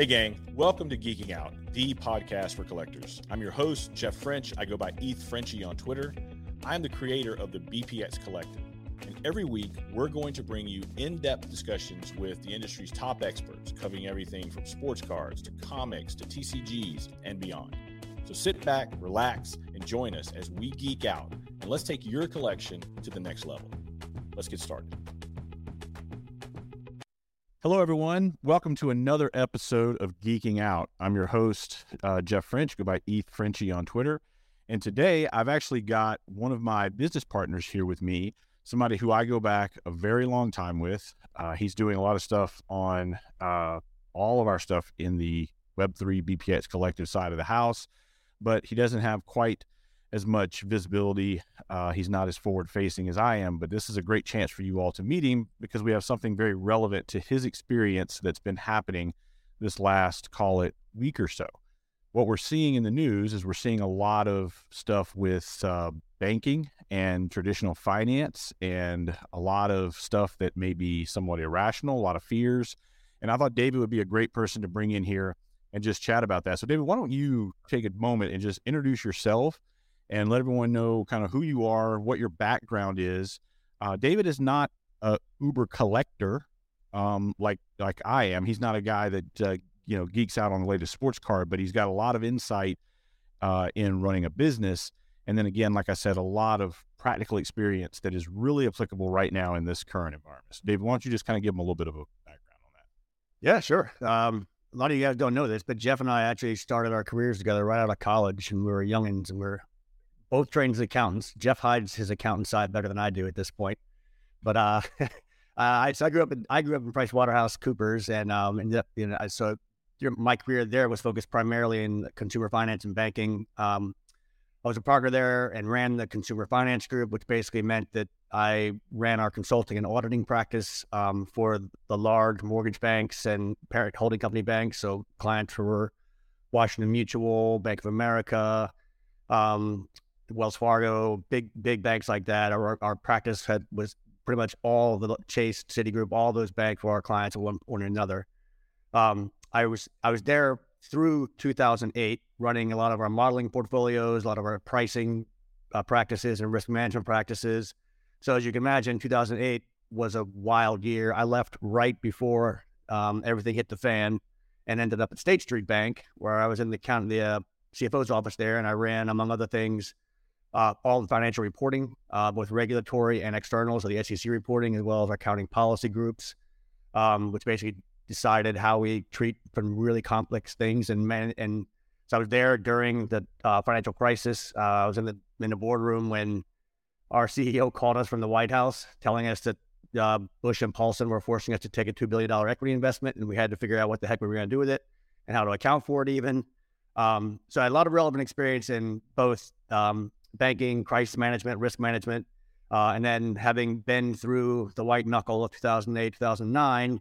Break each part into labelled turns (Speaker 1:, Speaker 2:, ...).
Speaker 1: Hey, gang, welcome to Geeking Out, the podcast for collectors. I'm your host, Jeff French. I go by ETH Frenchie on Twitter. I'm the creator of the BPX Collective. And every week, we're going to bring you in depth discussions with the industry's top experts, covering everything from sports cards to comics to TCGs and beyond. So sit back, relax, and join us as we geek out and let's take your collection to the next level. Let's get started. Hello, everyone. Welcome to another episode of Geeking Out. I'm your host, uh, Jeff French. Go by ETH Frenchie on Twitter. And today I've actually got one of my business partners here with me, somebody who I go back a very long time with. Uh, he's doing a lot of stuff on uh, all of our stuff in the Web3 BPX collective side of the house, but he doesn't have quite as much visibility. Uh, he's not as forward facing as I am, but this is a great chance for you all to meet him because we have something very relevant to his experience that's been happening this last, call it, week or so. What we're seeing in the news is we're seeing a lot of stuff with uh, banking and traditional finance and a lot of stuff that may be somewhat irrational, a lot of fears. And I thought David would be a great person to bring in here and just chat about that. So, David, why don't you take a moment and just introduce yourself and let everyone know kind of who you are, what your background is. Uh, David is not a Uber collector um, like like I am. He's not a guy that uh, you know geeks out on the latest sports car, but he's got a lot of insight uh, in running a business. And then again, like I said, a lot of practical experience that is really applicable right now in this current environment. So, David, why don't you just kind of give them a little bit of a background on that?
Speaker 2: Yeah, sure. Um, a lot of you guys don't know this, but Jeff and I actually started our careers together right out of college, and we were youngins, and we are both trained as accountants. Jeff hides his accountant side better than I do at this point. But uh, I so I grew up in I grew up in Price Waterhouse Coopers, and um, you know so my career there was focused primarily in consumer finance and banking. Um, I was a partner there and ran the consumer finance group, which basically meant that I ran our consulting and auditing practice um, for the large mortgage banks and parent holding company banks. So clients were Washington Mutual, Bank of America, um, Wells Fargo, big big banks like that. Our, our practice had was pretty much all the Chase, Citigroup, all those banks were our clients one or another. Um, I was I was there through 2008, running a lot of our modeling portfolios, a lot of our pricing uh, practices and risk management practices. So as you can imagine, 2008 was a wild year. I left right before um, everything hit the fan, and ended up at State Street Bank, where I was in the count the uh, CFO's office there, and I ran, among other things, uh, all the financial reporting, uh, both regulatory and external, so the SEC reporting, as well as accounting policy groups, um, which basically decided how we treat from really complex things. And man, and so I was there during the uh, financial crisis. Uh, I was in the in the boardroom when our CEO called us from the White House, telling us that uh, Bush and Paulson were forcing us to take a two billion dollar equity investment, and we had to figure out what the heck we were going to do with it and how to account for it, even. Um, so I had a lot of relevant experience in both um, banking, crisis management, risk management, uh, and then having been through the white knuckle of 2008, 2009,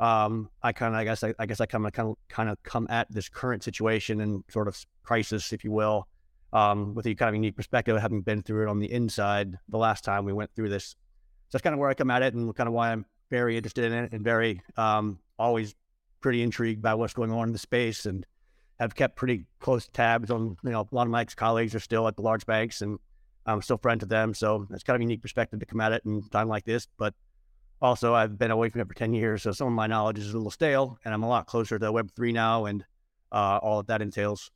Speaker 2: um, I kind of, I guess, I, I guess I kind of, kind of, come at this current situation and sort of crisis, if you will, um, with a kind of unique perspective, having been through it on the inside the last time we went through this. So that's kind of where I come at it, and kind of why I'm very interested in it, and very um, always pretty intrigued by what's going on in the space, and have kept pretty close tabs on, you know, a lot of my colleagues are still at the large banks and I'm still friends with them. So it's kind of a unique perspective to come at it in time like this. But also, I've been away from it for 10 years. So some of my knowledge is a little stale and I'm a lot closer to Web3 now and uh, all that that entails.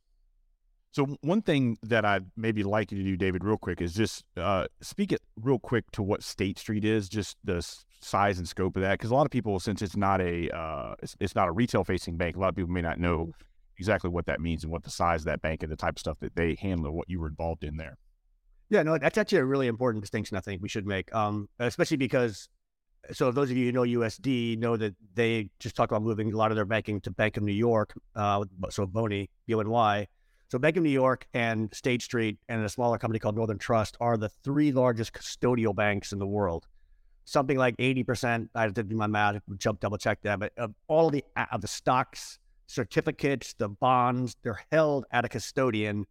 Speaker 1: So one thing that I'd maybe like you to do, David, real quick, is just uh, speak it real quick to what State Street is, just the size and scope of that, because a lot of people, since it's not a uh, it's, it's, not a retail facing bank, a lot of people may not know exactly what that means and what the size of that bank and the type of stuff that they handle, what you were involved in there.
Speaker 2: Yeah, no, that's actually a really important distinction I think we should make, um, especially because. So, those of you who know USD know that they just talk about moving a lot of their banking to Bank of New York. Uh, so, BONY, BONY. So, Bank of New York and State Street and a smaller company called Northern Trust are the three largest custodial banks in the world. Something like 80%, I did my math, jump double check that, but of all the, of the stocks certificates, the bonds, they're held at a custodian,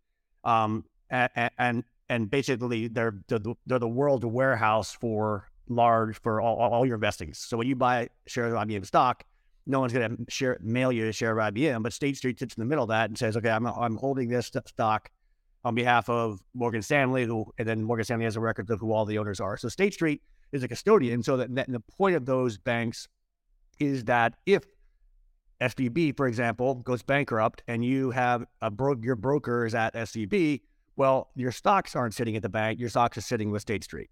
Speaker 2: um, and, and and basically they're they're the, world warehouse for large for all, all your investings. So when you buy shares of IBM stock, no one's going to share mail you a share of IBM, but State Street sits in the middle of that and says, okay, I'm I'm holding this stock on behalf of Morgan Stanley, who and then Morgan Stanley has a record of who all the owners are. So State Street is a custodian. So that, that the point of those banks is that if SVB, for example, goes bankrupt and you have a bro- your broker is at SVB, well, your stocks aren't sitting at the bank. Your stocks are sitting with State Street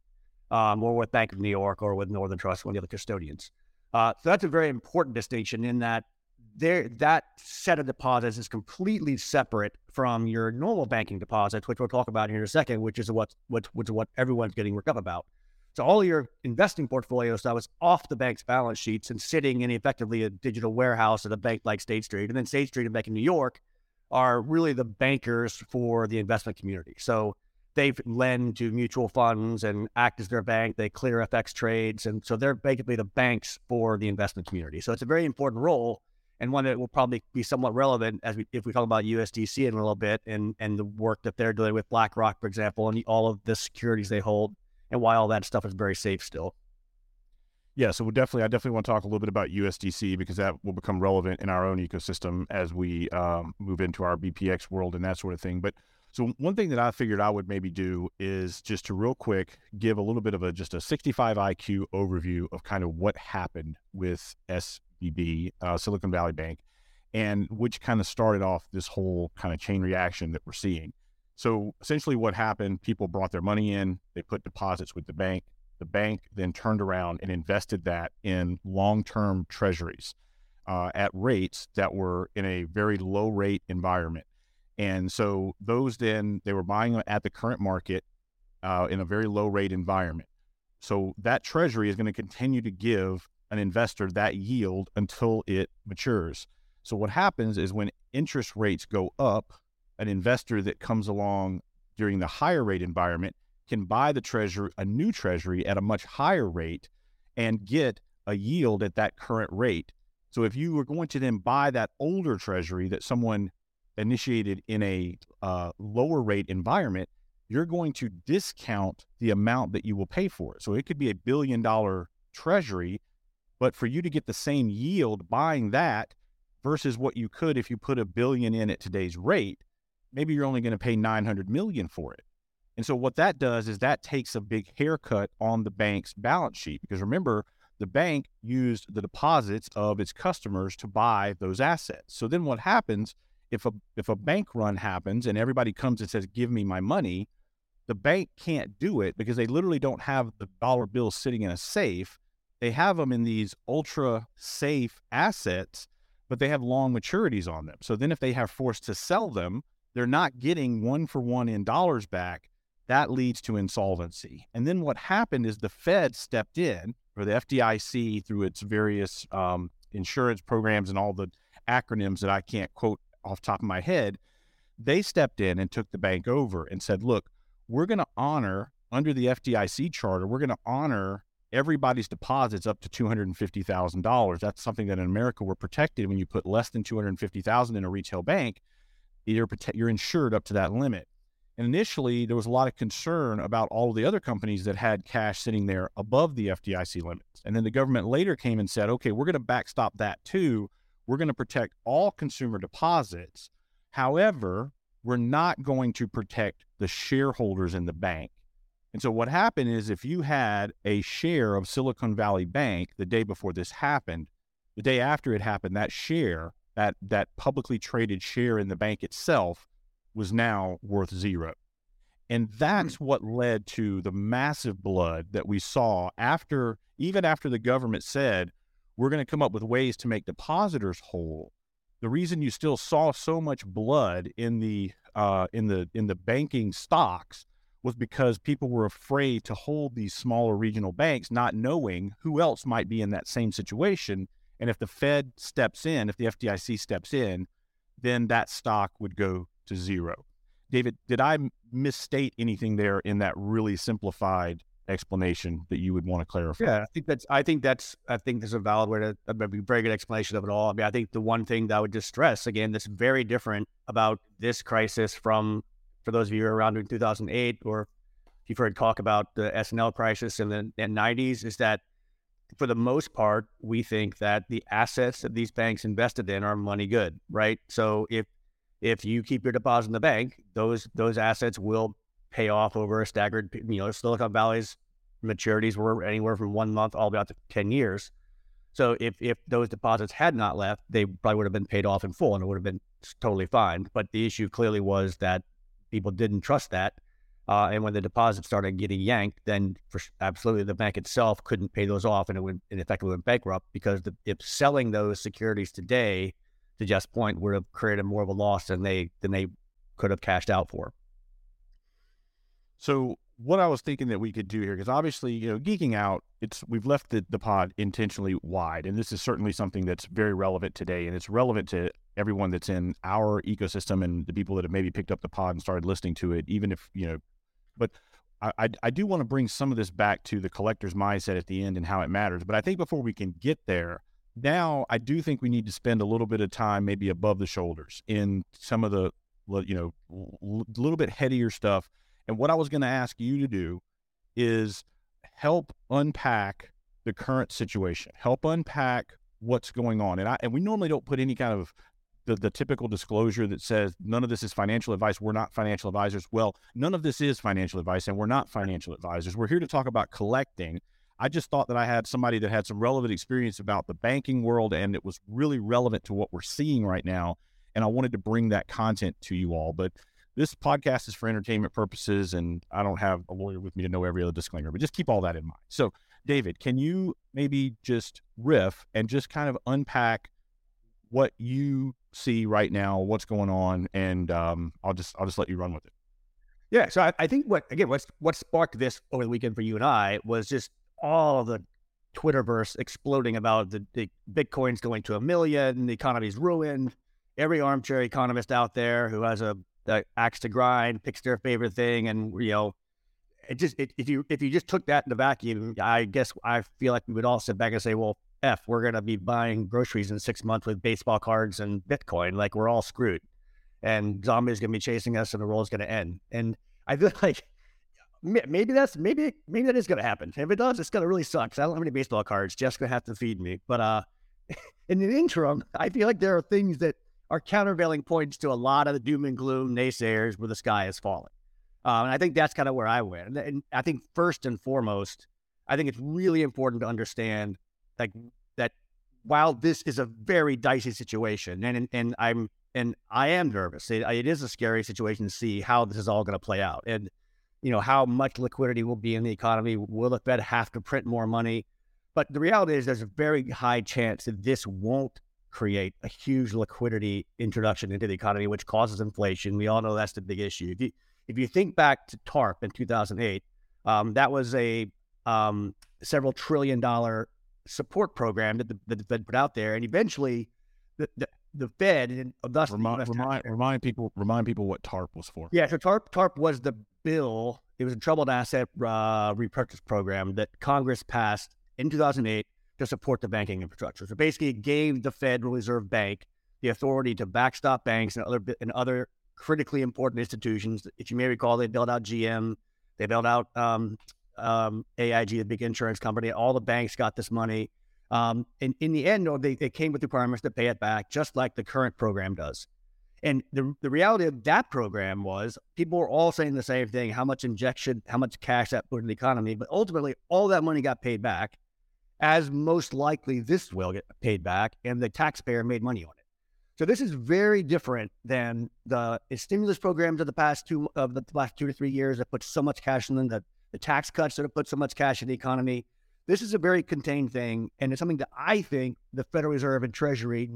Speaker 2: um, or with Bank of New York or with Northern Trust, one of the other custodians. Uh, so that's a very important distinction in that there that set of deposits is completely separate from your normal banking deposits, which we'll talk about here in a second, which is what what which is what everyone's getting worked up about. So all your investing portfolio stuff is off the bank's balance sheets and sitting in effectively a digital warehouse at a bank like State Street. And then State Street and Bank of New York are really the bankers for the investment community. So they lend to mutual funds and act as their bank. They clear FX trades. And so they're basically the banks for the investment community. So it's a very important role and one that will probably be somewhat relevant as we if we talk about USDC in a little bit and and the work that they're doing with BlackRock, for example, and all of the securities they hold and why all that stuff is very safe still.
Speaker 1: Yeah, so we'll definitely, I definitely want to talk a little bit about USDC because that will become relevant in our own ecosystem as we um, move into our BPX world and that sort of thing. But so one thing that I figured I would maybe do is just to real quick give a little bit of a just a 65 IQ overview of kind of what happened with SVB, uh, Silicon Valley Bank, and which kind of started off this whole kind of chain reaction that we're seeing. So essentially, what happened, people brought their money in, they put deposits with the bank. The bank then turned around and invested that in long term treasuries uh, at rates that were in a very low rate environment. And so those then, they were buying at the current market uh, in a very low rate environment. So that treasury is going to continue to give an investor that yield until it matures. So what happens is when interest rates go up, an investor that comes along during the higher rate environment can buy the treasury, a new treasury at a much higher rate and get a yield at that current rate. So if you were going to then buy that older treasury that someone initiated in a uh, lower rate environment, you're going to discount the amount that you will pay for it. So it could be a billion dollar treasury, but for you to get the same yield buying that versus what you could if you put a billion in at today's rate, maybe you're only going to pay 900 million for it. And so what that does is that takes a big haircut on the bank's balance sheet because remember the bank used the deposits of its customers to buy those assets. So then what happens if a if a bank run happens and everybody comes and says give me my money, the bank can't do it because they literally don't have the dollar bills sitting in a safe. They have them in these ultra safe assets, but they have long maturities on them. So then if they have forced to sell them, they're not getting one for one in dollars back. That leads to insolvency. And then what happened is the Fed stepped in, or the FDIC through its various um, insurance programs and all the acronyms that I can't quote off top of my head. They stepped in and took the bank over and said, look, we're going to honor under the FDIC charter, we're going to honor everybody's deposits up to $250,000. That's something that in America we're protected when you put less than 250,000 in a retail bank you're, you're insured up to that limit. And initially, there was a lot of concern about all the other companies that had cash sitting there above the FDIC limits. And then the government later came and said, okay, we're going to backstop that too. We're going to protect all consumer deposits. However, we're not going to protect the shareholders in the bank. And so what happened is if you had a share of Silicon Valley Bank the day before this happened, the day after it happened, that share that that publicly traded share in the bank itself was now worth zero. And that's mm. what led to the massive blood that we saw after, even after the government said, we're going to come up with ways to make depositors whole. The reason you still saw so much blood in the uh, in the in the banking stocks was because people were afraid to hold these smaller regional banks, not knowing who else might be in that same situation and if the Fed steps in, if the FDIC steps in, then that stock would go to zero. David, did I misstate anything there in that really simplified explanation that you would want to clarify?
Speaker 2: Yeah, I think that's I think that's I think there's a valid way to a very good explanation of it all. I mean, I think the one thing that I would just stress again that's very different about this crisis from for those of you around in 2008 or if you've heard talk about the S&L crisis in the 90s is that for the most part, we think that the assets that these banks invested in are money good, right? So if if you keep your deposit in the bank, those those assets will pay off over a staggered. You know, Silicon Valley's maturities were anywhere from one month all the way out to ten years. So if if those deposits had not left, they probably would have been paid off in full, and it would have been totally fine. But the issue clearly was that people didn't trust that, uh, and when the deposits started getting yanked, then for, absolutely the bank itself couldn't pay those off, and it would in effect went bankrupt because the, if selling those securities today, to Jeff's point, would have created more of a loss than they than they could have cashed out for.
Speaker 1: So what I was thinking that we could do here, because obviously, you know, geeking out, it's we've left the, the pod intentionally wide, and this is certainly something that's very relevant today, and it's relevant to everyone that's in our ecosystem and the people that have maybe picked up the pod and started listening to it, even if you know. But I, I, do want to bring some of this back to the collector's mindset at the end and how it matters. But I think before we can get there, now I do think we need to spend a little bit of time, maybe above the shoulders, in some of the you know a little bit headier stuff and what I was going to ask you to do is help unpack the current situation, help unpack what's going on. And I and we normally don't put any kind of the, the typical disclosure that says none of this is financial advice. We're not financial advisors. Well, none of this is financial advice, and we're not financial advisors. We're here to talk about collecting. I just thought that I had somebody that had some relevant experience about the banking world, and it was really relevant to what we're seeing right now. And I wanted to bring that content to you all. But this podcast is for entertainment purposes, and I don't have a lawyer with me to know every other disclaimer, but just keep all that in mind. So, David, can you maybe just riff and just kind of unpack what you see right now, what's going on, and um, I'll just I'll just let you run with it.
Speaker 2: Yeah, so I, I think what again what's what sparked this over the weekend for you and I was just all the Twitterverse exploding about the, the Bitcoin's going to a million, the economy's ruined. Every armchair economist out there who has a the axe to grind, picks their favorite thing, and you know, it just it, if you if you just took that in the vacuum, I guess I feel like we would all sit back and say, well, f, we're gonna be buying groceries in six months with baseball cards and Bitcoin, like we're all screwed, and zombies gonna be chasing us, and the world's gonna end. And I feel like maybe that's maybe maybe that is gonna happen. If it does, it's gonna really suck. I don't have any baseball cards. Jeff's gonna have to feed me. But uh, in the interim, I feel like there are things that are countervailing points to a lot of the doom and gloom naysayers where the sky is falling. Um, and I think that's kind of where I went. And, and, I think first and foremost, I think it's really important to understand like that while this is a very dicey situation, and and I'm and I am nervous. It, it is a scary situation to see how this is all going to play out, and you know how much liquidity will be in the economy. Will the Fed have to print more money? But the reality is, there's a very high chance that this won't create a huge liquidity introduction into the economy, which causes inflation. We all know that's the big issue. If you if you think back to TARP in 2008, um, that was a um, several trillion dollar support program that the, that the, Fed put out there, and eventually the, the, the Fed and thus
Speaker 1: remind, remind, remind, people remind people what TARP was for.
Speaker 2: Yeah, so TARP TARP was the bill. It was a troubled asset uh, repurchase program that Congress passed in 2008 to support the banking infrastructure. So basically, it gave the Federal Reserve Bank the authority to backstop banks and other and other critically important institutions. If you may recall, they bailed out GM, they bailed out um, um, AIG, the big insurance company. All the banks got this money. Um, and in the end, they, they came with requirements to pay it back, just like the current program does. And the, the reality of that program was people were all saying the same thing how much injection, how much cash that put in the economy. But ultimately, all that money got paid back as most likely this will get paid back and the taxpayer made money on it. So this is very different than the stimulus programs of the past two of the last two to three years that put so much cash in them, the, the tax cuts that have put so much cash in the economy. This is a very contained thing, and it's something that I think the Federal Reserve and Treasury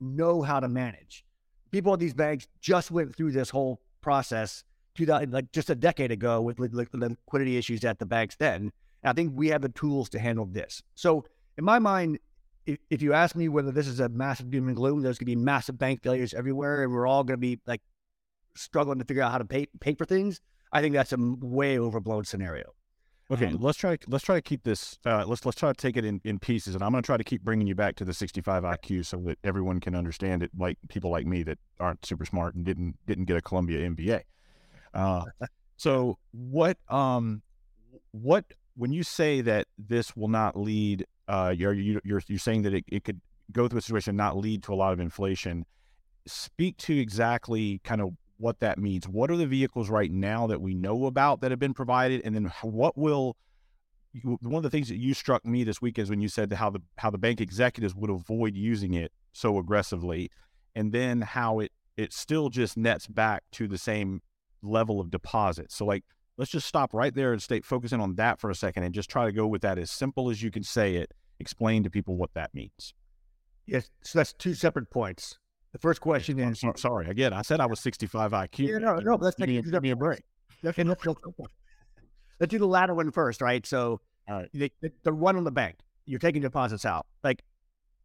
Speaker 2: know how to manage. People at these banks just went through this whole process, like just a decade ago, with liquidity issues at the banks then, I think we have the tools to handle this. So, in my mind, if, if you ask me whether this is a massive doom and gloom, there's going to be massive bank failures everywhere, and we're all going to be like struggling to figure out how to pay pay for things. I think that's a way overblown scenario.
Speaker 1: Okay, um, let's try. Let's try to keep this. Uh, let's let's try to take it in, in pieces, and I'm going to try to keep bringing you back to the 65 IQ so that everyone can understand it, like people like me that aren't super smart and didn't didn't get a Columbia MBA. Uh, so what um what when you say that this will not lead, uh, you're you're you're, you're saying that it, it could go through a situation and not lead to a lot of inflation. Speak to exactly kind of what that means. What are the vehicles right now that we know about that have been provided, and then what will one of the things that you struck me this week is when you said how the how the bank executives would avoid using it so aggressively, and then how it it still just nets back to the same level of deposit. So like let's just stop right there and stay focusing on that for a second and just try to go with that as simple as you can say it. Explain to people what that means.
Speaker 2: Yes, so that's two separate points. The first question is
Speaker 1: so, sorry again. I said I was 65 IQ.
Speaker 2: Yeah, no, no, let's
Speaker 1: give me, give me a break.
Speaker 2: Okay, let's, let's do the latter one first, right? So
Speaker 1: right.
Speaker 2: the, the, the one on the bank, you're taking deposits out. Like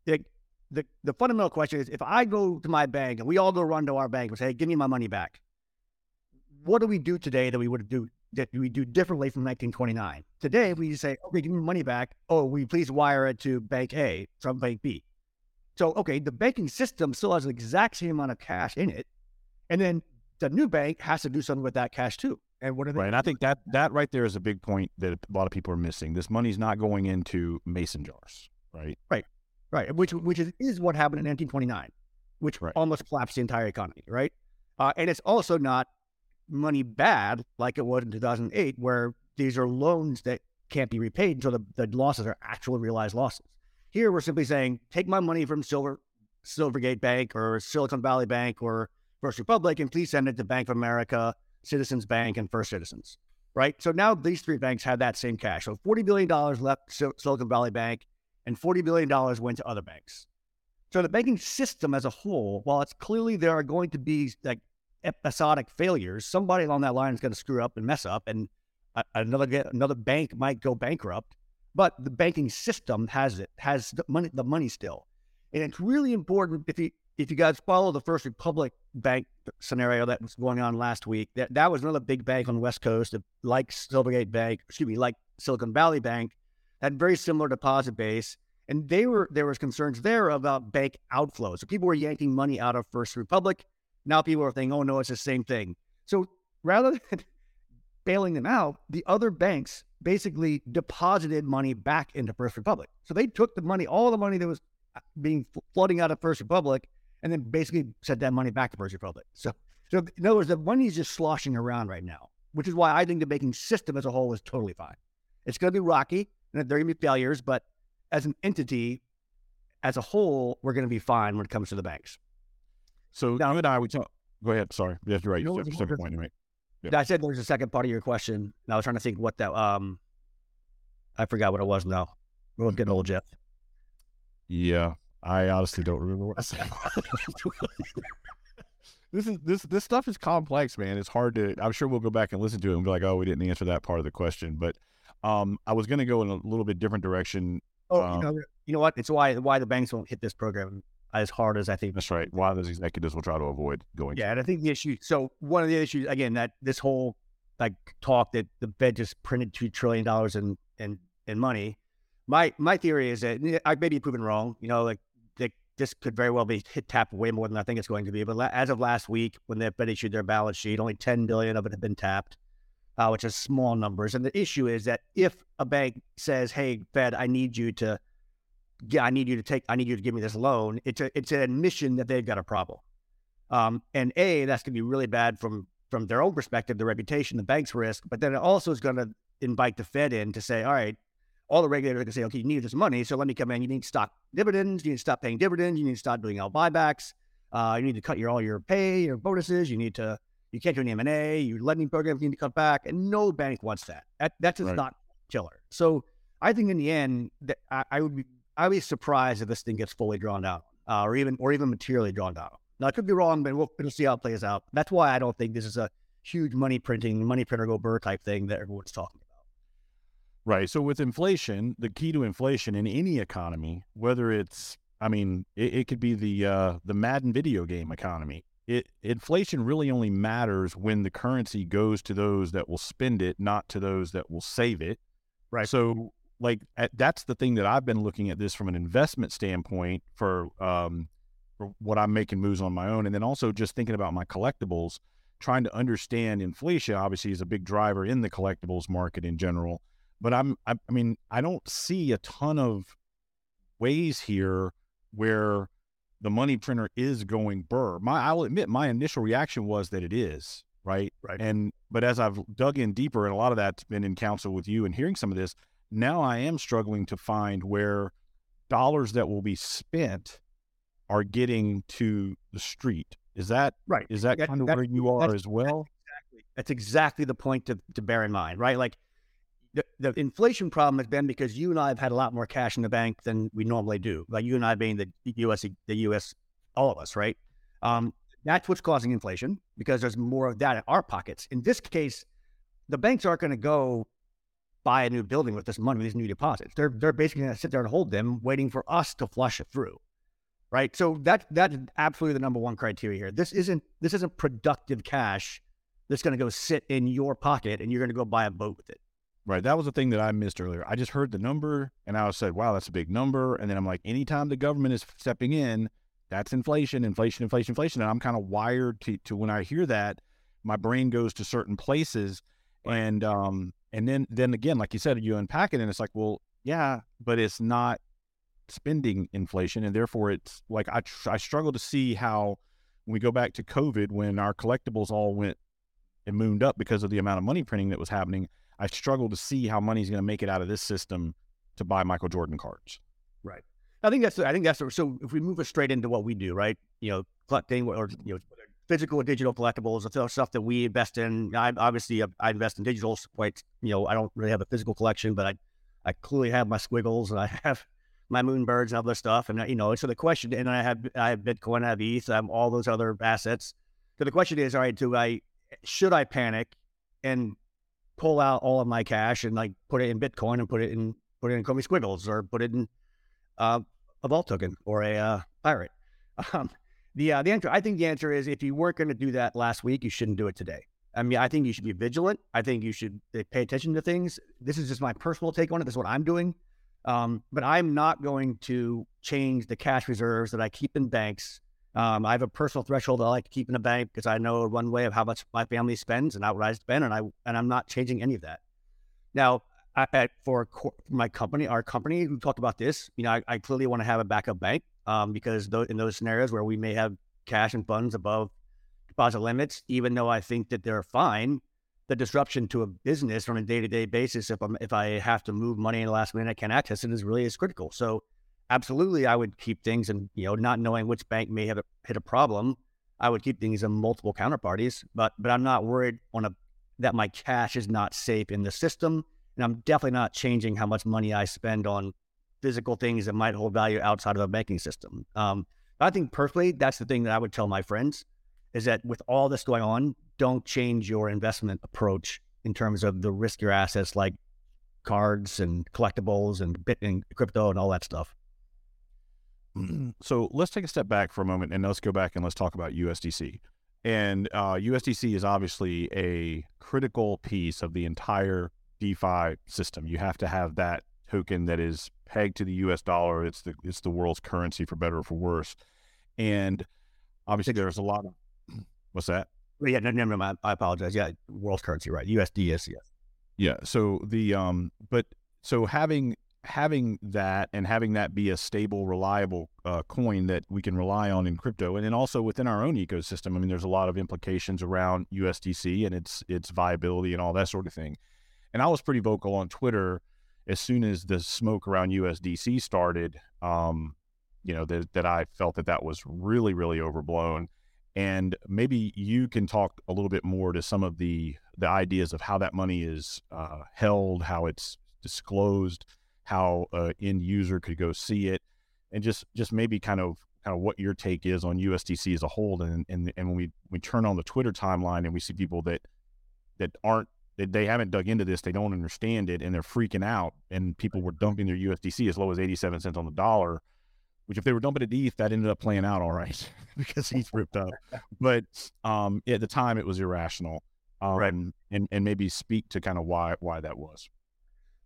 Speaker 2: the, the the fundamental question is if I go to my bank and we all go run to our bank and say, hey, give me my money back. What do we do today that we would do that we do differently from 1929? Today we say, okay, give me money back. Oh, we please wire it to bank A from bank B. So, okay, the banking system still has the exact same amount of cash in it. And then the new bank has to do something with that cash too. And what are they?
Speaker 1: Right. And I think that that right there is a big point that a lot of people are missing. This money's not going into mason jars, right?
Speaker 2: Right. Right. Which which is, is what happened in 1929, which right. almost collapsed the entire economy, right? Uh, and it's also not money bad like it was in 2008, where these are loans that can't be repaid until the, the losses are actual realized losses. Here, we're simply saying, take my money from Silver Silvergate Bank or Silicon Valley Bank or First Republic, and please send it to Bank of America, Citizens Bank, and First Citizens. Right. So now these three banks have that same cash. So forty billion dollars left Silicon Valley Bank, and forty billion dollars went to other banks. So the banking system as a whole, while it's clearly there are going to be like episodic failures, somebody along that line is going to screw up and mess up, and uh, another another bank might go bankrupt but the banking system has it, has the money, the money still. And it's really important if you if you guys follow the First Republic Bank scenario that was going on last week, that, that was another big bank on the West Coast, like Silvergate Bank, excuse me, like Silicon Valley Bank, had very similar deposit base. And they were there was concerns there about bank outflows. So people were yanking money out of First Republic. Now people are thinking, oh no, it's the same thing. So rather than bailing them out, the other banks basically deposited money back into First Republic. So they took the money, all the money that was uh, being flooding out of First Republic, and then basically sent that money back to First Republic. So, so in other words, the money is just sloshing around right now, which is why I think the banking system as a whole is totally fine. It's going to be rocky, and there are going to be failures, but as an entity, as a whole, we're going to be fine when it comes to the banks.
Speaker 1: So now, you and I, we talk. Go ahead. Sorry, you have to write. You know, point to
Speaker 2: Yep. I said there's a second part of your question. And I was trying to think what that. Um, I forgot what it was now. We're getting old, Jeff.
Speaker 1: Yeah, I honestly don't remember what I said. this is this this stuff is complex, man. It's hard to. I'm sure we'll go back and listen to it and be like, oh, we didn't answer that part of the question. But um, I was going to go in a little bit different direction.
Speaker 2: Oh, um, you know, you know what? It's why why the banks won't hit this program as hard as I think.
Speaker 1: That's right. Why those executives will try to avoid going.
Speaker 2: Yeah, and I think the issue. So one of the issues again that this whole like talk that the Fed just printed two trillion dollars in in in money. My my theory is that I may be proven wrong. You know, like this could very well be hit tapped way more than I think it's going to be. But as of last week, when the Fed issued their balance sheet, only 10 billion of it had been tapped, uh, which is small numbers. And the issue is that if a bank says, "Hey, Fed, I need you to yeah, I need you to take, I need you to give me this loan. It's a, it's an admission that they've got a problem. Um, and a, that's going to be really bad from from their own perspective, the reputation, the bank's risk. But then it also is going to invite the Fed in to say, all right, all the regulators are going to say, okay, you need this money, so let me come in. You need to stop dividends. You need to stop paying dividends. You need to stop doing all buybacks. Uh, you need to cut your all your pay, your bonuses. You need to, you can't do any M and A. Your lending programs need to cut back, and no bank wants that. That that's just right. not killer. So I think in the end, that I, I would be I'd be surprised if this thing gets fully drawn out, uh, or even or even materially drawn out. Now I could be wrong, but we'll, we'll see how it plays out. That's why I don't think this is a huge money printing, money printer go burr type thing that everyone's talking about.
Speaker 1: Right. So with inflation, the key to inflation in any economy, whether it's I mean, it, it could be the uh, the Madden video game economy. It inflation really only matters when the currency goes to those that will spend it, not to those that will save it.
Speaker 2: Right.
Speaker 1: So like that's the thing that I've been looking at this from an investment standpoint for um, for what I'm making moves on my own, and then also just thinking about my collectibles, trying to understand inflation. Obviously, is a big driver in the collectibles market in general, but I'm I, I mean I don't see a ton of ways here where the money printer is going burr. My I'll admit my initial reaction was that it is right,
Speaker 2: Right.
Speaker 1: and but as I've dug in deeper, and a lot of that's been in counsel with you and hearing some of this, now I am struggling to find where dollars that will be spent are getting to the street. Is that
Speaker 2: Right.
Speaker 1: is that
Speaker 2: That-
Speaker 1: kind of
Speaker 2: that-
Speaker 1: where you are as well?
Speaker 2: Exactly. That's exactly the point to, to bear in mind, right? Like the, the inflation problem has been because you and I have had a lot more cash in the bank than we normally do. Like you and I being the U.S. the U.S. all of us, right? Um, that's what's causing inflation because there's more of that in our pockets. In this case, the banks aren't going to go buy a new building with this money, with these new deposits. They're they're basically going to sit there and hold them, waiting for us to flush it through, right? So that that's absolutely the number one criteria here. This isn't this isn't productive cash that's going to go sit in your pocket and you're going to go buy a boat with it.
Speaker 1: Right. That was the thing that I missed earlier. I just heard the number and I was said, wow, that's a big number. And then I'm like, anytime the government is stepping in, that's inflation, inflation, inflation, inflation. And I'm kind of wired to, to when I hear that, my brain goes to certain places. And um and then then again, like you said, you unpack it and it's like, well, yeah, but it's not spending inflation. And therefore it's like I tr- I struggle to see how when we go back to COVID when our collectibles all went and mooned up because of the amount of money printing that was happening. I struggle to see how money's going to make it out of this system to buy Michael Jordan cards. Right.
Speaker 2: I think that's I think that's so. If we move it straight into what we do, right? You know, collecting or you know, physical or digital collectibles, the stuff that we invest in. I obviously I invest in digital. Quite you know, I don't really have a physical collection, but I I clearly have my squiggles and I have my moonbirds and other stuff. And you know, so the question, and I have I have Bitcoin, I have ETH, I have all those other assets. So the question is, all right, do I should I panic and pull out all of my cash and like put it in Bitcoin and put it in put it in Chromie Squiggles or put it in uh, a vault token or a uh, pirate. Um, the uh, the answer, I think the answer is if you weren't going to do that last week, you shouldn't do it today. I mean, I think you should be vigilant. I think you should uh, pay attention to things. This is just my personal take on it. This is what I'm doing. Um, but I'm not going to change the cash reserves that I keep in banks. Um, I have a personal threshold I like to keep in a bank because I know one way of how much my family spends and not what I spend, and I and I'm not changing any of that. Now, I, for my company, our company, we talked about this. You know, I, I clearly want to have a backup bank um, because tho- in those scenarios where we may have cash and funds above deposit limits, even though I think that they're fine, the disruption to a business on a day to day basis, if I'm if I have to move money in the last minute, I can't access it, is really is critical. So, absolutely, I would keep things, and you know, not knowing which bank may have a, hit a problem, I would keep things in multiple counterparties. But but I'm not worried on a that my cash is not safe in the system and I'm definitely not changing how much money I spend on physical things that might hold value outside of the banking system. Um, I think personally, that's the thing that I would tell my friends is that with all this going on, don't change your investment approach in terms of the riskier assets like cards and collectibles and and crypto and all that stuff.
Speaker 1: so let's take a step back for a moment and let's go back and let's talk about USDC. And uh, USDC is obviously a critical piece of the entire DeFi system. You have to have that token that is pegged to the US dollar. It's the it's the world's currency for better or for worse. And obviously there's a lot of what's that?
Speaker 2: Well, yeah, no, no, no, I, I apologize. Yeah, world's currency, right? USD is yes.
Speaker 1: Yeah. So the um but so having having that and having that be a stable, reliable uh, coin that we can rely on in crypto, and then also within our own ecosystem. I mean, there's a lot of implications around USDC and its its viability and all that sort of thing. And I was pretty vocal on Twitter as soon as the smoke around USDC started. Um, you know that that I felt that that was really really overblown. And maybe you can talk a little bit more to some of the the ideas of how that money is uh, held, how it's disclosed, how an end user could go see it, and just just maybe kind of kind of what your take is on USDC as a whole. And and and when we we turn on the Twitter timeline and we see people that that aren't that they haven't dug into this, they don't understand it, and they're freaking out. And people were dumping their USDC as low as eighty seven cents on the dollar. Which, if they were dumping it ETH, that ended up playing out all right because he's ripped up. But um, at the time, it was irrational. Um,
Speaker 2: Right.
Speaker 1: And and maybe speak to kind of why why that was.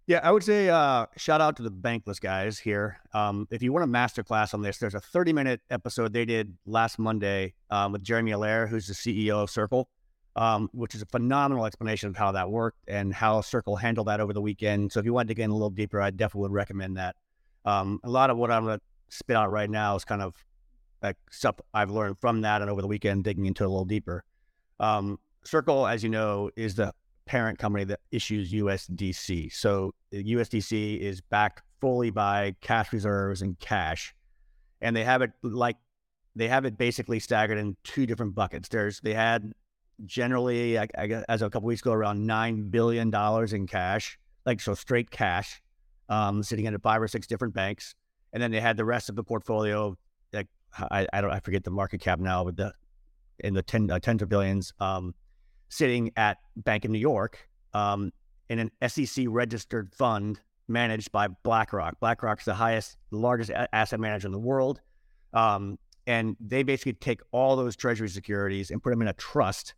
Speaker 2: Yeah, I would say uh, shout out to the Bankless guys here. Um, if you want a masterclass on this, there's a 30 minute episode they did last Monday um, with Jeremy Allaire, who's the CEO of Circle. Um, which is a phenomenal explanation of how that worked and how Circle handled that over the weekend. So if you wanted to get in a little deeper, I definitely would recommend that. Um, a lot of what I'm going to spit out right now is kind of like stuff I've learned from that and over the weekend, digging into it a little deeper. Um, Circle, as you know, is the parent company that issues USDC. So USDC is backed fully by cash reserves and cash, and they have it like they have it basically staggered in two different buckets. There's they had generally, I, I as a couple weeks ago, around nine billion dollars in cash, like so straight cash, um, sitting in five or six different banks, and then they had the rest of the portfolio. Like I, I don't, I forget the market cap now, but the in the ten, uh, tens of billions, um, sitting at Bank of New York, um, in an SEC registered fund managed by BlackRock. BlackRock's the highest, largest a- asset manager in the world. Um, and they basically take all those treasury securities and put them in a trust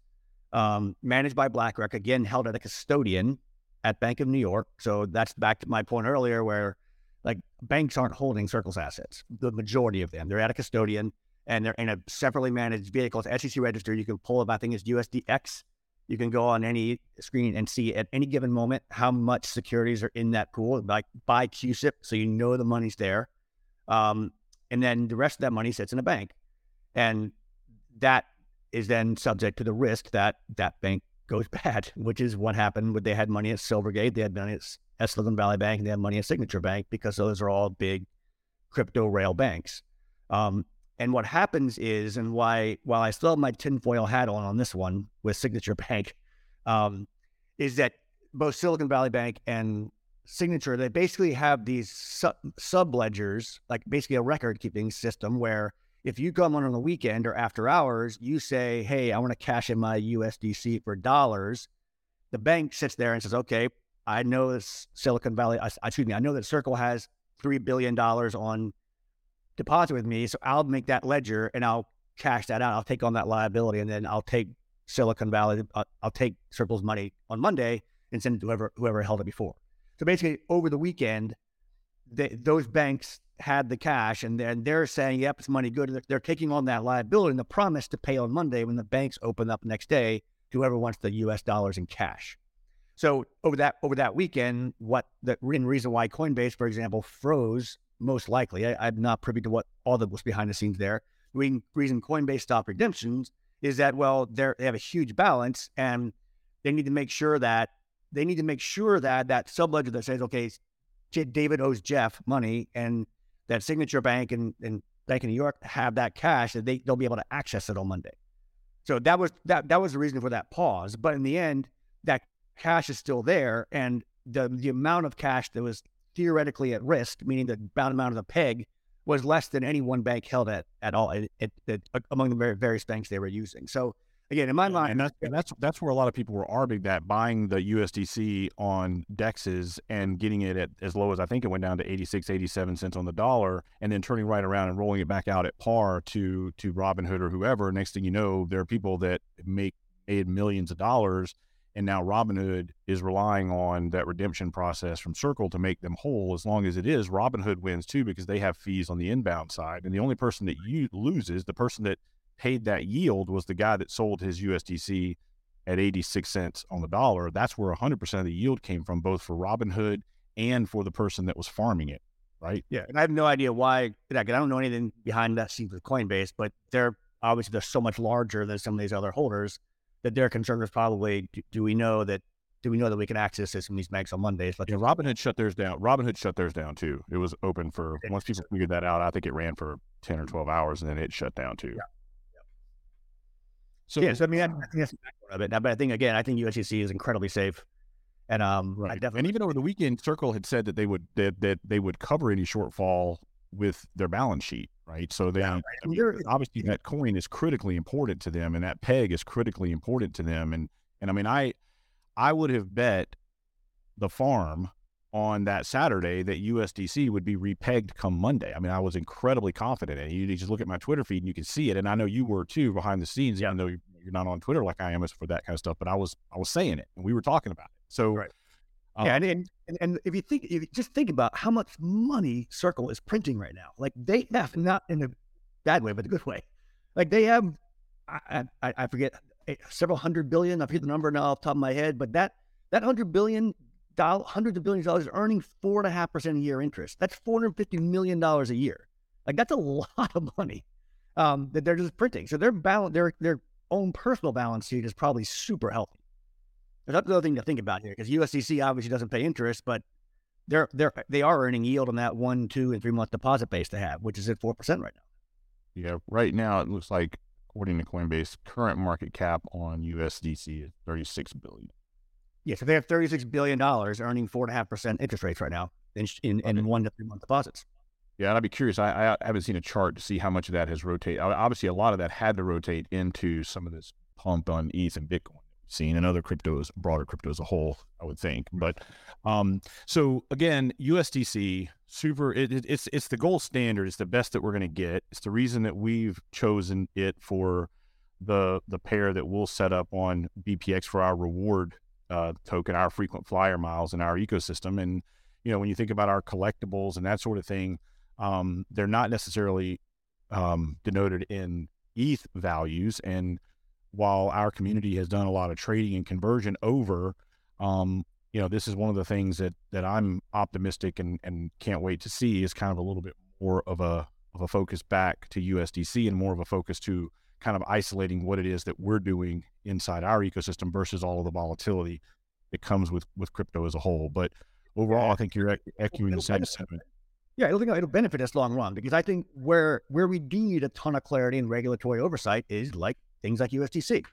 Speaker 2: um, managed by BlackRock, again, held at a custodian at Bank of New York. So that's back to my point earlier where like banks aren't holding Circle's assets, the majority of them. They're at a custodian and they're in a separately managed vehicle. It's SEC register. You can pull up, I think it's USDX. You can go on any screen and see at any given moment how much securities are in that pool, like by CUSIP, so you know the money's there. Um, and then the rest of that money sits in a bank. And that is then subject to the risk that that bank goes bad, which is what happened when they had money at Silvergate, they had money at Silicon Valley Bank, and they had money at Signature Bank because those are all big crypto rail banks. Um, and what happens is, and why, while I still have my tinfoil hat on on this one with Signature Bank, um, is that both Silicon Valley Bank and Signature, they basically have these sub ledgers, like basically a record keeping system where if you come on on the weekend or after hours, you say, Hey, I want to cash in my USDC for dollars. The bank sits there and says, Okay, I know this Silicon Valley, excuse me, I know that Circle has $3 billion on deposit with me. So I'll make that ledger and I'll cash that out. I'll take on that liability and then I'll take Silicon Valley, I'll, uh, I'll take Circle's money on Monday and send it to whoever, whoever held it before. So basically, over the weekend, they, those banks had the cash and they're, they're saying, yep, it's money good. They're taking on that liability and the promise to pay on Monday when the banks open up next day to whoever wants the US dollars in cash. So over that over that weekend, what the reason why Coinbase, for example, froze most likely, I, am not privy to what all that was behind the scenes there. The reason Coinbase stopped redemptions is that well, they have a huge balance and they need to make sure that they need to make sure that that subledger that says, okay, David owes Jeff money and that Signature Bank and, and Bank of New York have that cash that they, they'll be able to access it on Monday. So that was that that was the reason for that pause. But in the end, that cash is still there, and the the amount of cash that was theoretically at risk, meaning the bound amount of the peg, was less than any one bank held at at all it, it, it, among the various banks they were using. So again, in my mind,
Speaker 1: and that's, and that's that's where a lot of people were arguing that buying the USDC on Dexes and getting it at as low as I think it went down to 86, 87 cents on the dollar, and then turning right around and rolling it back out at par to to Robinhood or whoever. Next thing you know, there are people that make made millions of dollars, and now Robinhood is relying on that redemption process from Circle to make them whole. As long as it is, Robinhood wins too because they have fees on the inbound side, and the only person that you loses, the person that paid that yield was the guy that sold his USDC at 86 cents on the dollar. That's where 100% of the yield came from, both for Robinhood and for the person that was farming it, right?
Speaker 2: Yeah. And I have no idea why. I don't know anything behind that scene with Coinbase, but they're obviously they're so much larger than some of these other holders that their concern is probably do, do we know that do we know that we can access this from these banks on Mondays?
Speaker 1: yeah, Robinhood shut theirs down. Robinhood shut theirs down too. It was open for once people figured that out. I think it ran for ten or twelve hours, and then it shut down too.
Speaker 2: Yeah. So yeah, so I mean, I, I think that's the backbone of it. Now, but I think again, I think USDC is incredibly safe, and um,
Speaker 1: right. and even over the weekend, Circle had said that they would that, that they would cover any shortfall with their balance sheet, right? So they yeah, I mean, obviously that coin is critically important to them, and that peg is critically important to them, and and I mean, I I would have bet the farm on that Saturday that USDC would be repegged come Monday. I mean, I was incredibly confident. And you just look at my Twitter feed and you can see it. And I know you were too behind the scenes, yeah. even though you're not on Twitter like I am for that kind of stuff. But I was, I was saying it, and we were talking about it. So,
Speaker 2: right. Um, yeah, and, and and if you think, if you just think about how much money Circle is printing right now, like they have not in a bad way, but a good way. Like they have, I I, I forget several hundred billion. I've forget the number now off the top of my head, but that that hundred billion hundreds of billions of dollars, earning four and a half percent a year interest. That's four hundred fifty million dollars a year. Like that's a lot of money um, that they're just printing. So their balance, their their own personal balance sheet is probably super healthy. That's the other thing to think about here because USDC obviously doesn't pay interest, but they're they're they are earning yield on that one, two, and three month deposit base they have, which is at four percent right now.
Speaker 1: Yeah, right now it looks like according to Coinbase, current market cap on USDC is thirty six billion.
Speaker 2: Yeah, so they have thirty six billion dollars earning four and a half percent interest rates right now in in, in one to three month deposits.
Speaker 1: Yeah, and I'd be curious. I, I haven't seen a chart to see how much of that has rotated. Obviously, a lot of that had to rotate into some of this pump on ETH and Bitcoin seen and other cryptos, broader crypto as a whole, I would think. But um, so again, USDC, super, it, it, it's it's the gold standard. It's the best that we're going to get. It's the reason that we've chosen it for the the pair that we'll set up on BPX for our reward uh, token, our frequent flyer miles in our ecosystem. And you know, when you think about our collectibles and that sort of thing, um, they're not necessarily um, denoted in ETH values and while our community has done a lot of trading and conversion over, um, you know, this is one of the things that that I'm optimistic and and can't wait to see is kind of a little bit more of a of a focus back to USDC and more of a focus to kind of isolating what it is that we're doing inside our ecosystem versus all of the volatility that comes with with crypto as a whole. But overall, I think you're echoing the same sentiment.
Speaker 2: Yeah, I think it'll, benefit us long run because I think where where we need a ton of clarity and regulatory oversight is like things like USDC.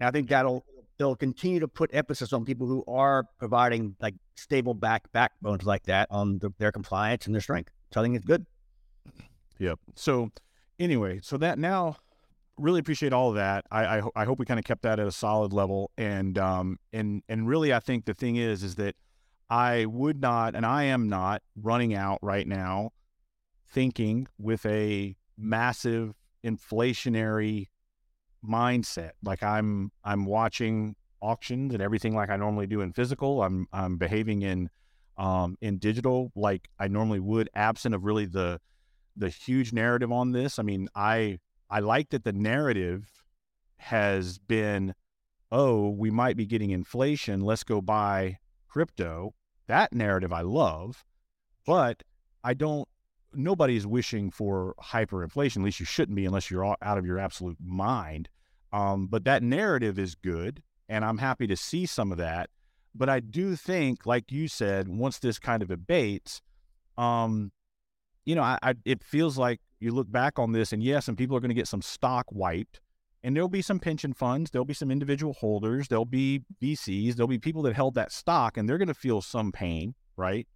Speaker 2: And I think that'll they'll continue to put emphasis on people who are providing like stable back backbones like that on the, their compliance and their strength. So I think it's good.
Speaker 1: Yep. So anyway, so that now really appreciate all of that. I I, I hope we kind of kept that at a solid level. And um and and really I think the thing is is that I would not and I am not running out right now thinking with a massive inflationary mindset. Like I'm I'm watching auctions and everything like I normally do in physical. I'm I'm behaving in um, in digital like I normally would, absent of really the the huge narrative on this. I mean, I I like that the narrative has been, oh, we might be getting inflation. Let's go buy crypto. That narrative I love, but I don't nobody's wishing for hyperinflation. At least you shouldn't be unless you're out of your absolute mind. Um, but that narrative is good, and I'm happy to see some of that. But I do think, like you said, once this kind of abates, um, you know, I, I, it feels like you look back on this, and yes, and people are going to get some stock wiped, and there'll be some pension funds, there'll be some individual holders, there'll be VCs, there'll be people that held that stock, and they're going to feel some pain, right?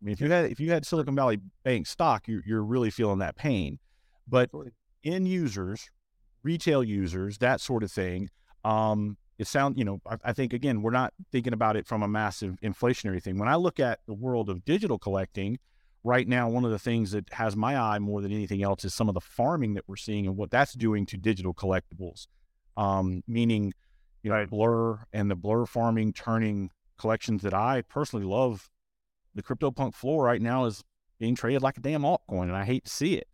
Speaker 1: I mean, if you had if you had Silicon Valley Bank stock, you're, you're really feeling that pain. But end users, retail users, that sort of thing, um, it sounds, you know, I, I, think again, we're not thinking about it from a massive inflationary thing. When I look at the world of digital collecting right now, one of the things that has my eye more than anything else is some of the farming that we're seeing and what that's doing to digital collectibles. Um, meaning, you know, right. Blur and the Blur farming turning collections that I personally love the CryptoPunk floor right now is being traded like a damn altcoin, and I hate to see it.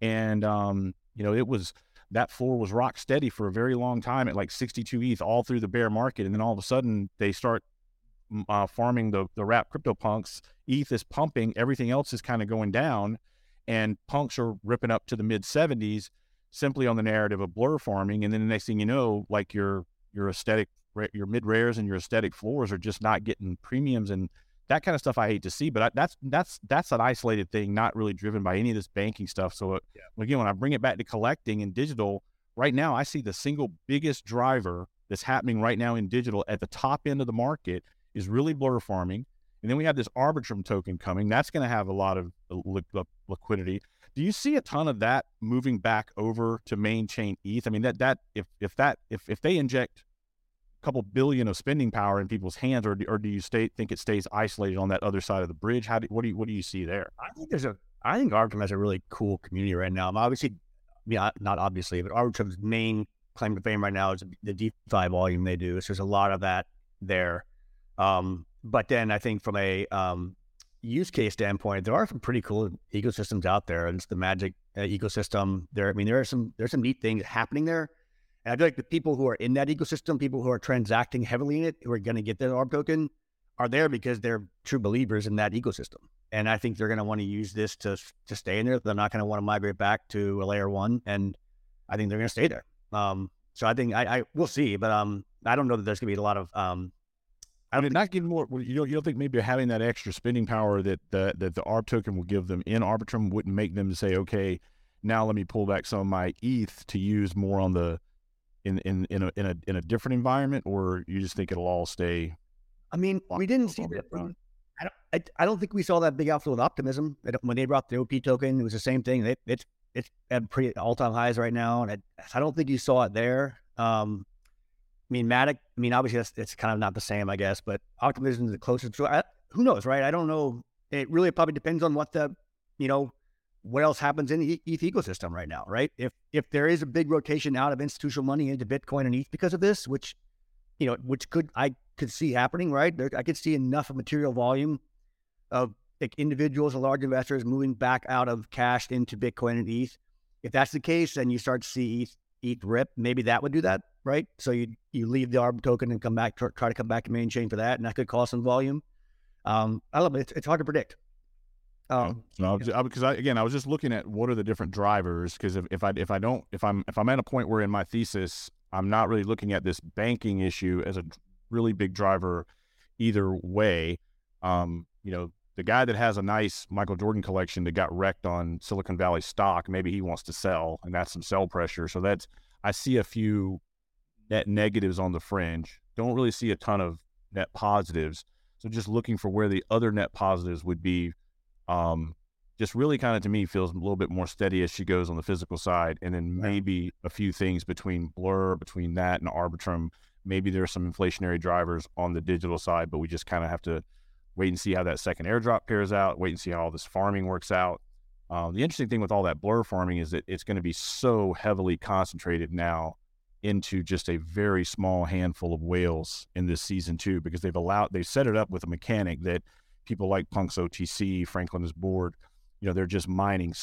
Speaker 1: And um, you know, it was that floor was rock steady for a very long time at like 62 ETH all through the bear market, and then all of a sudden they start uh, farming the the wrap CryptoPunks. ETH is pumping, everything else is kind of going down, and punks are ripping up to the mid 70s simply on the narrative of blur farming. And then the next thing you know, like your your aesthetic, your mid rares and your aesthetic floors are just not getting premiums and that kind of stuff I hate to see, but I, that's that's that's an isolated thing, not really driven by any of this banking stuff. So uh, yeah. again, when I bring it back to collecting and digital, right now I see the single biggest driver that's happening right now in digital at the top end of the market is really blur farming, and then we have this Arbitrum token coming. That's going to have a lot of li- li- liquidity. Do you see a ton of that moving back over to main chain ETH? I mean that that if if that if if they inject a couple billion of spending power in people's hands, or or do you stay think it stays isolated on that other side of the bridge? How do what do you what do you see there?
Speaker 2: I think there's a I think Arbitrum has a really cool community right now. I'm obviously, yeah, not obviously, but Arbitrum's main claim to fame right now is the DeFi volume they do. So there's a lot of that there. Um, but then I think from a um, use case standpoint, there are some pretty cool ecosystems out there. And it's the Magic uh, ecosystem. There, I mean, there are some there's some neat things happening there. And I feel like the people who are in that ecosystem, people who are transacting heavily in it, who are going to get their ARB token, are there because they're true believers in that ecosystem. And I think they're going to want to use this to to stay in there. They're not going to want to migrate back to a layer one, and I think they're going to stay there. Um, so I think I, I we'll see, but um, I don't know that there's going to be a lot of um.
Speaker 1: I mean, not giving more. You don't, you don't think maybe having that extra spending power that the that the ARB token will give them in Arbitrum wouldn't make them say, okay, now let me pull back some of my ETH to use more on the in in in a in a in a different environment, or you just think it'll all stay?
Speaker 2: I mean, we didn't see that. I don't. I, I, don't think we saw that big outflow of optimism when they brought the OP token. It was the same thing. It, it's it's at pretty all time highs right now, and I, I don't think you saw it there. Um, I mean, Matic. I mean, obviously that's it's kind of not the same, I guess, but optimism is the closest. To, who knows, right? I don't know. It really probably depends on what the you know what else happens in the ETH ecosystem right now, right? If if there is a big rotation out of institutional money into Bitcoin and ETH because of this, which you know, which could I could see happening, right? There, I could see enough of material volume of like, individuals and large investors moving back out of cash into Bitcoin and ETH. If that's the case, then you start to see ETH, ETH rip. Maybe that would do that, right? So you you leave the ARB token and come back, try, try to come back to main chain for that, and that could cause some volume. Um, I don't know. It's, it's hard to predict.
Speaker 1: Um, no, because I, again, I was just looking at what are the different drivers. Because if, if I if I don't if I'm if I'm at a point where in my thesis I'm not really looking at this banking issue as a really big driver either way. Um, you know, the guy that has a nice Michael Jordan collection that got wrecked on Silicon Valley stock, maybe he wants to sell, and that's some sell pressure. So that's I see a few net negatives on the fringe. Don't really see a ton of net positives. So just looking for where the other net positives would be um, just really kind of to me feels a little bit more steady as she goes on the physical side. And then maybe a few things between Blur, between that and Arbitrum. Maybe there's some inflationary drivers on the digital side, but we just kind of have to wait and see how that second airdrop pairs out, wait and see how all this farming works out. Uh, the interesting thing with all that blur farming is that it's going to be so heavily concentrated now into just a very small handful of whales in this season too, because they've allowed they've set it up with a mechanic that people like Punks OTC, Franklin is bored, you know, they're just mining,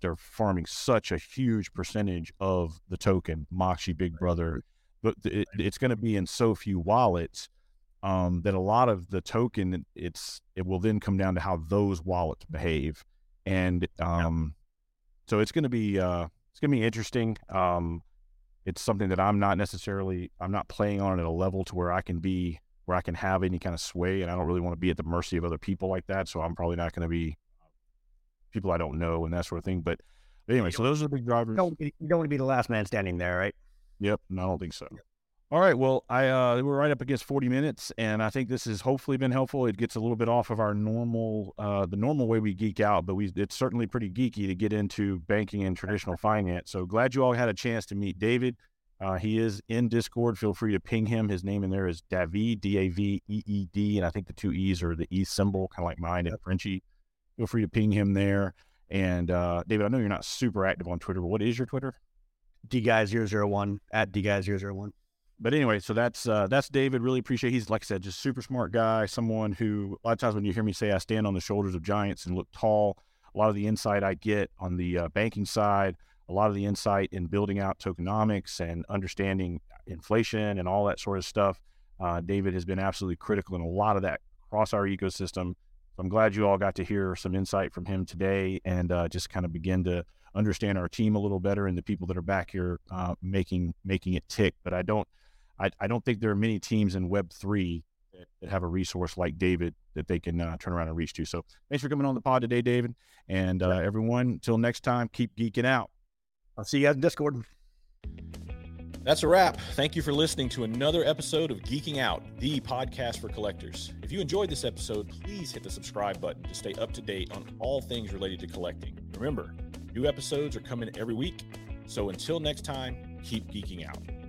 Speaker 1: they're farming such a huge percentage of the token, Machi Big Brother, but it, it's going to be in so few wallets um, that a lot of the token, it's it will then come down to how those wallets behave, and um, so it's going to be uh, it's going to be interesting. Um, it's something that I'm not necessarily I'm not playing on at a level to where I can be where I can have any kind of sway, and I don't really want to be at the mercy of other people like that. So I'm probably not going to be people I don't know and that sort of thing. But, anyway, so those are the big drivers.
Speaker 2: You don't, you don't want to be the last man standing there, right?
Speaker 1: Yep, no, I don't think so. All right, well, I uh, we're right up against 40 minutes, and I think this has hopefully been helpful. It gets a little bit off of our normal, uh, the normal way we geek out, but we it's certainly pretty geeky to get into banking and traditional finance. So glad you all had a chance to meet David. Uh, he is in Discord. Feel free to ping him. His name in there is David, D A V E E D, and I think the two E's are the E symbol, kind of like mine in Frenchie. Feel free to ping him there. And uh, David, I know you're not super active on Twitter, but what is your Twitter?
Speaker 2: D DGuy001 at D DGuy001.
Speaker 1: But anyway, so that's uh, that's David. Really appreciate. He's like I said, just super smart guy. Someone who a lot of times when you hear me say I stand on the shoulders of giants and look tall, a lot of the insight I get on the uh, banking side a lot of the insight in building out tokenomics and understanding inflation and all that sort of stuff. Uh, David has been absolutely critical in a lot of that across our ecosystem. So I'm glad you all got to hear some insight from him today and uh, just kind of begin to understand our team a little better and the people that are back here uh, making making it tick. But I don't I, I, don't think there are many teams in Web three that, that have a resource like David that they can uh, turn around and reach to. So thanks for coming on the pod today, David. And uh, everyone, until next time, keep geeking out.
Speaker 2: I'll see you guys in Discord.
Speaker 1: That's a wrap. Thank you for listening to another episode of Geeking Out, the podcast for collectors. If you enjoyed this episode, please hit the subscribe button to stay up to date on all things related to collecting. Remember, new episodes are coming every week. So until next time, keep geeking out.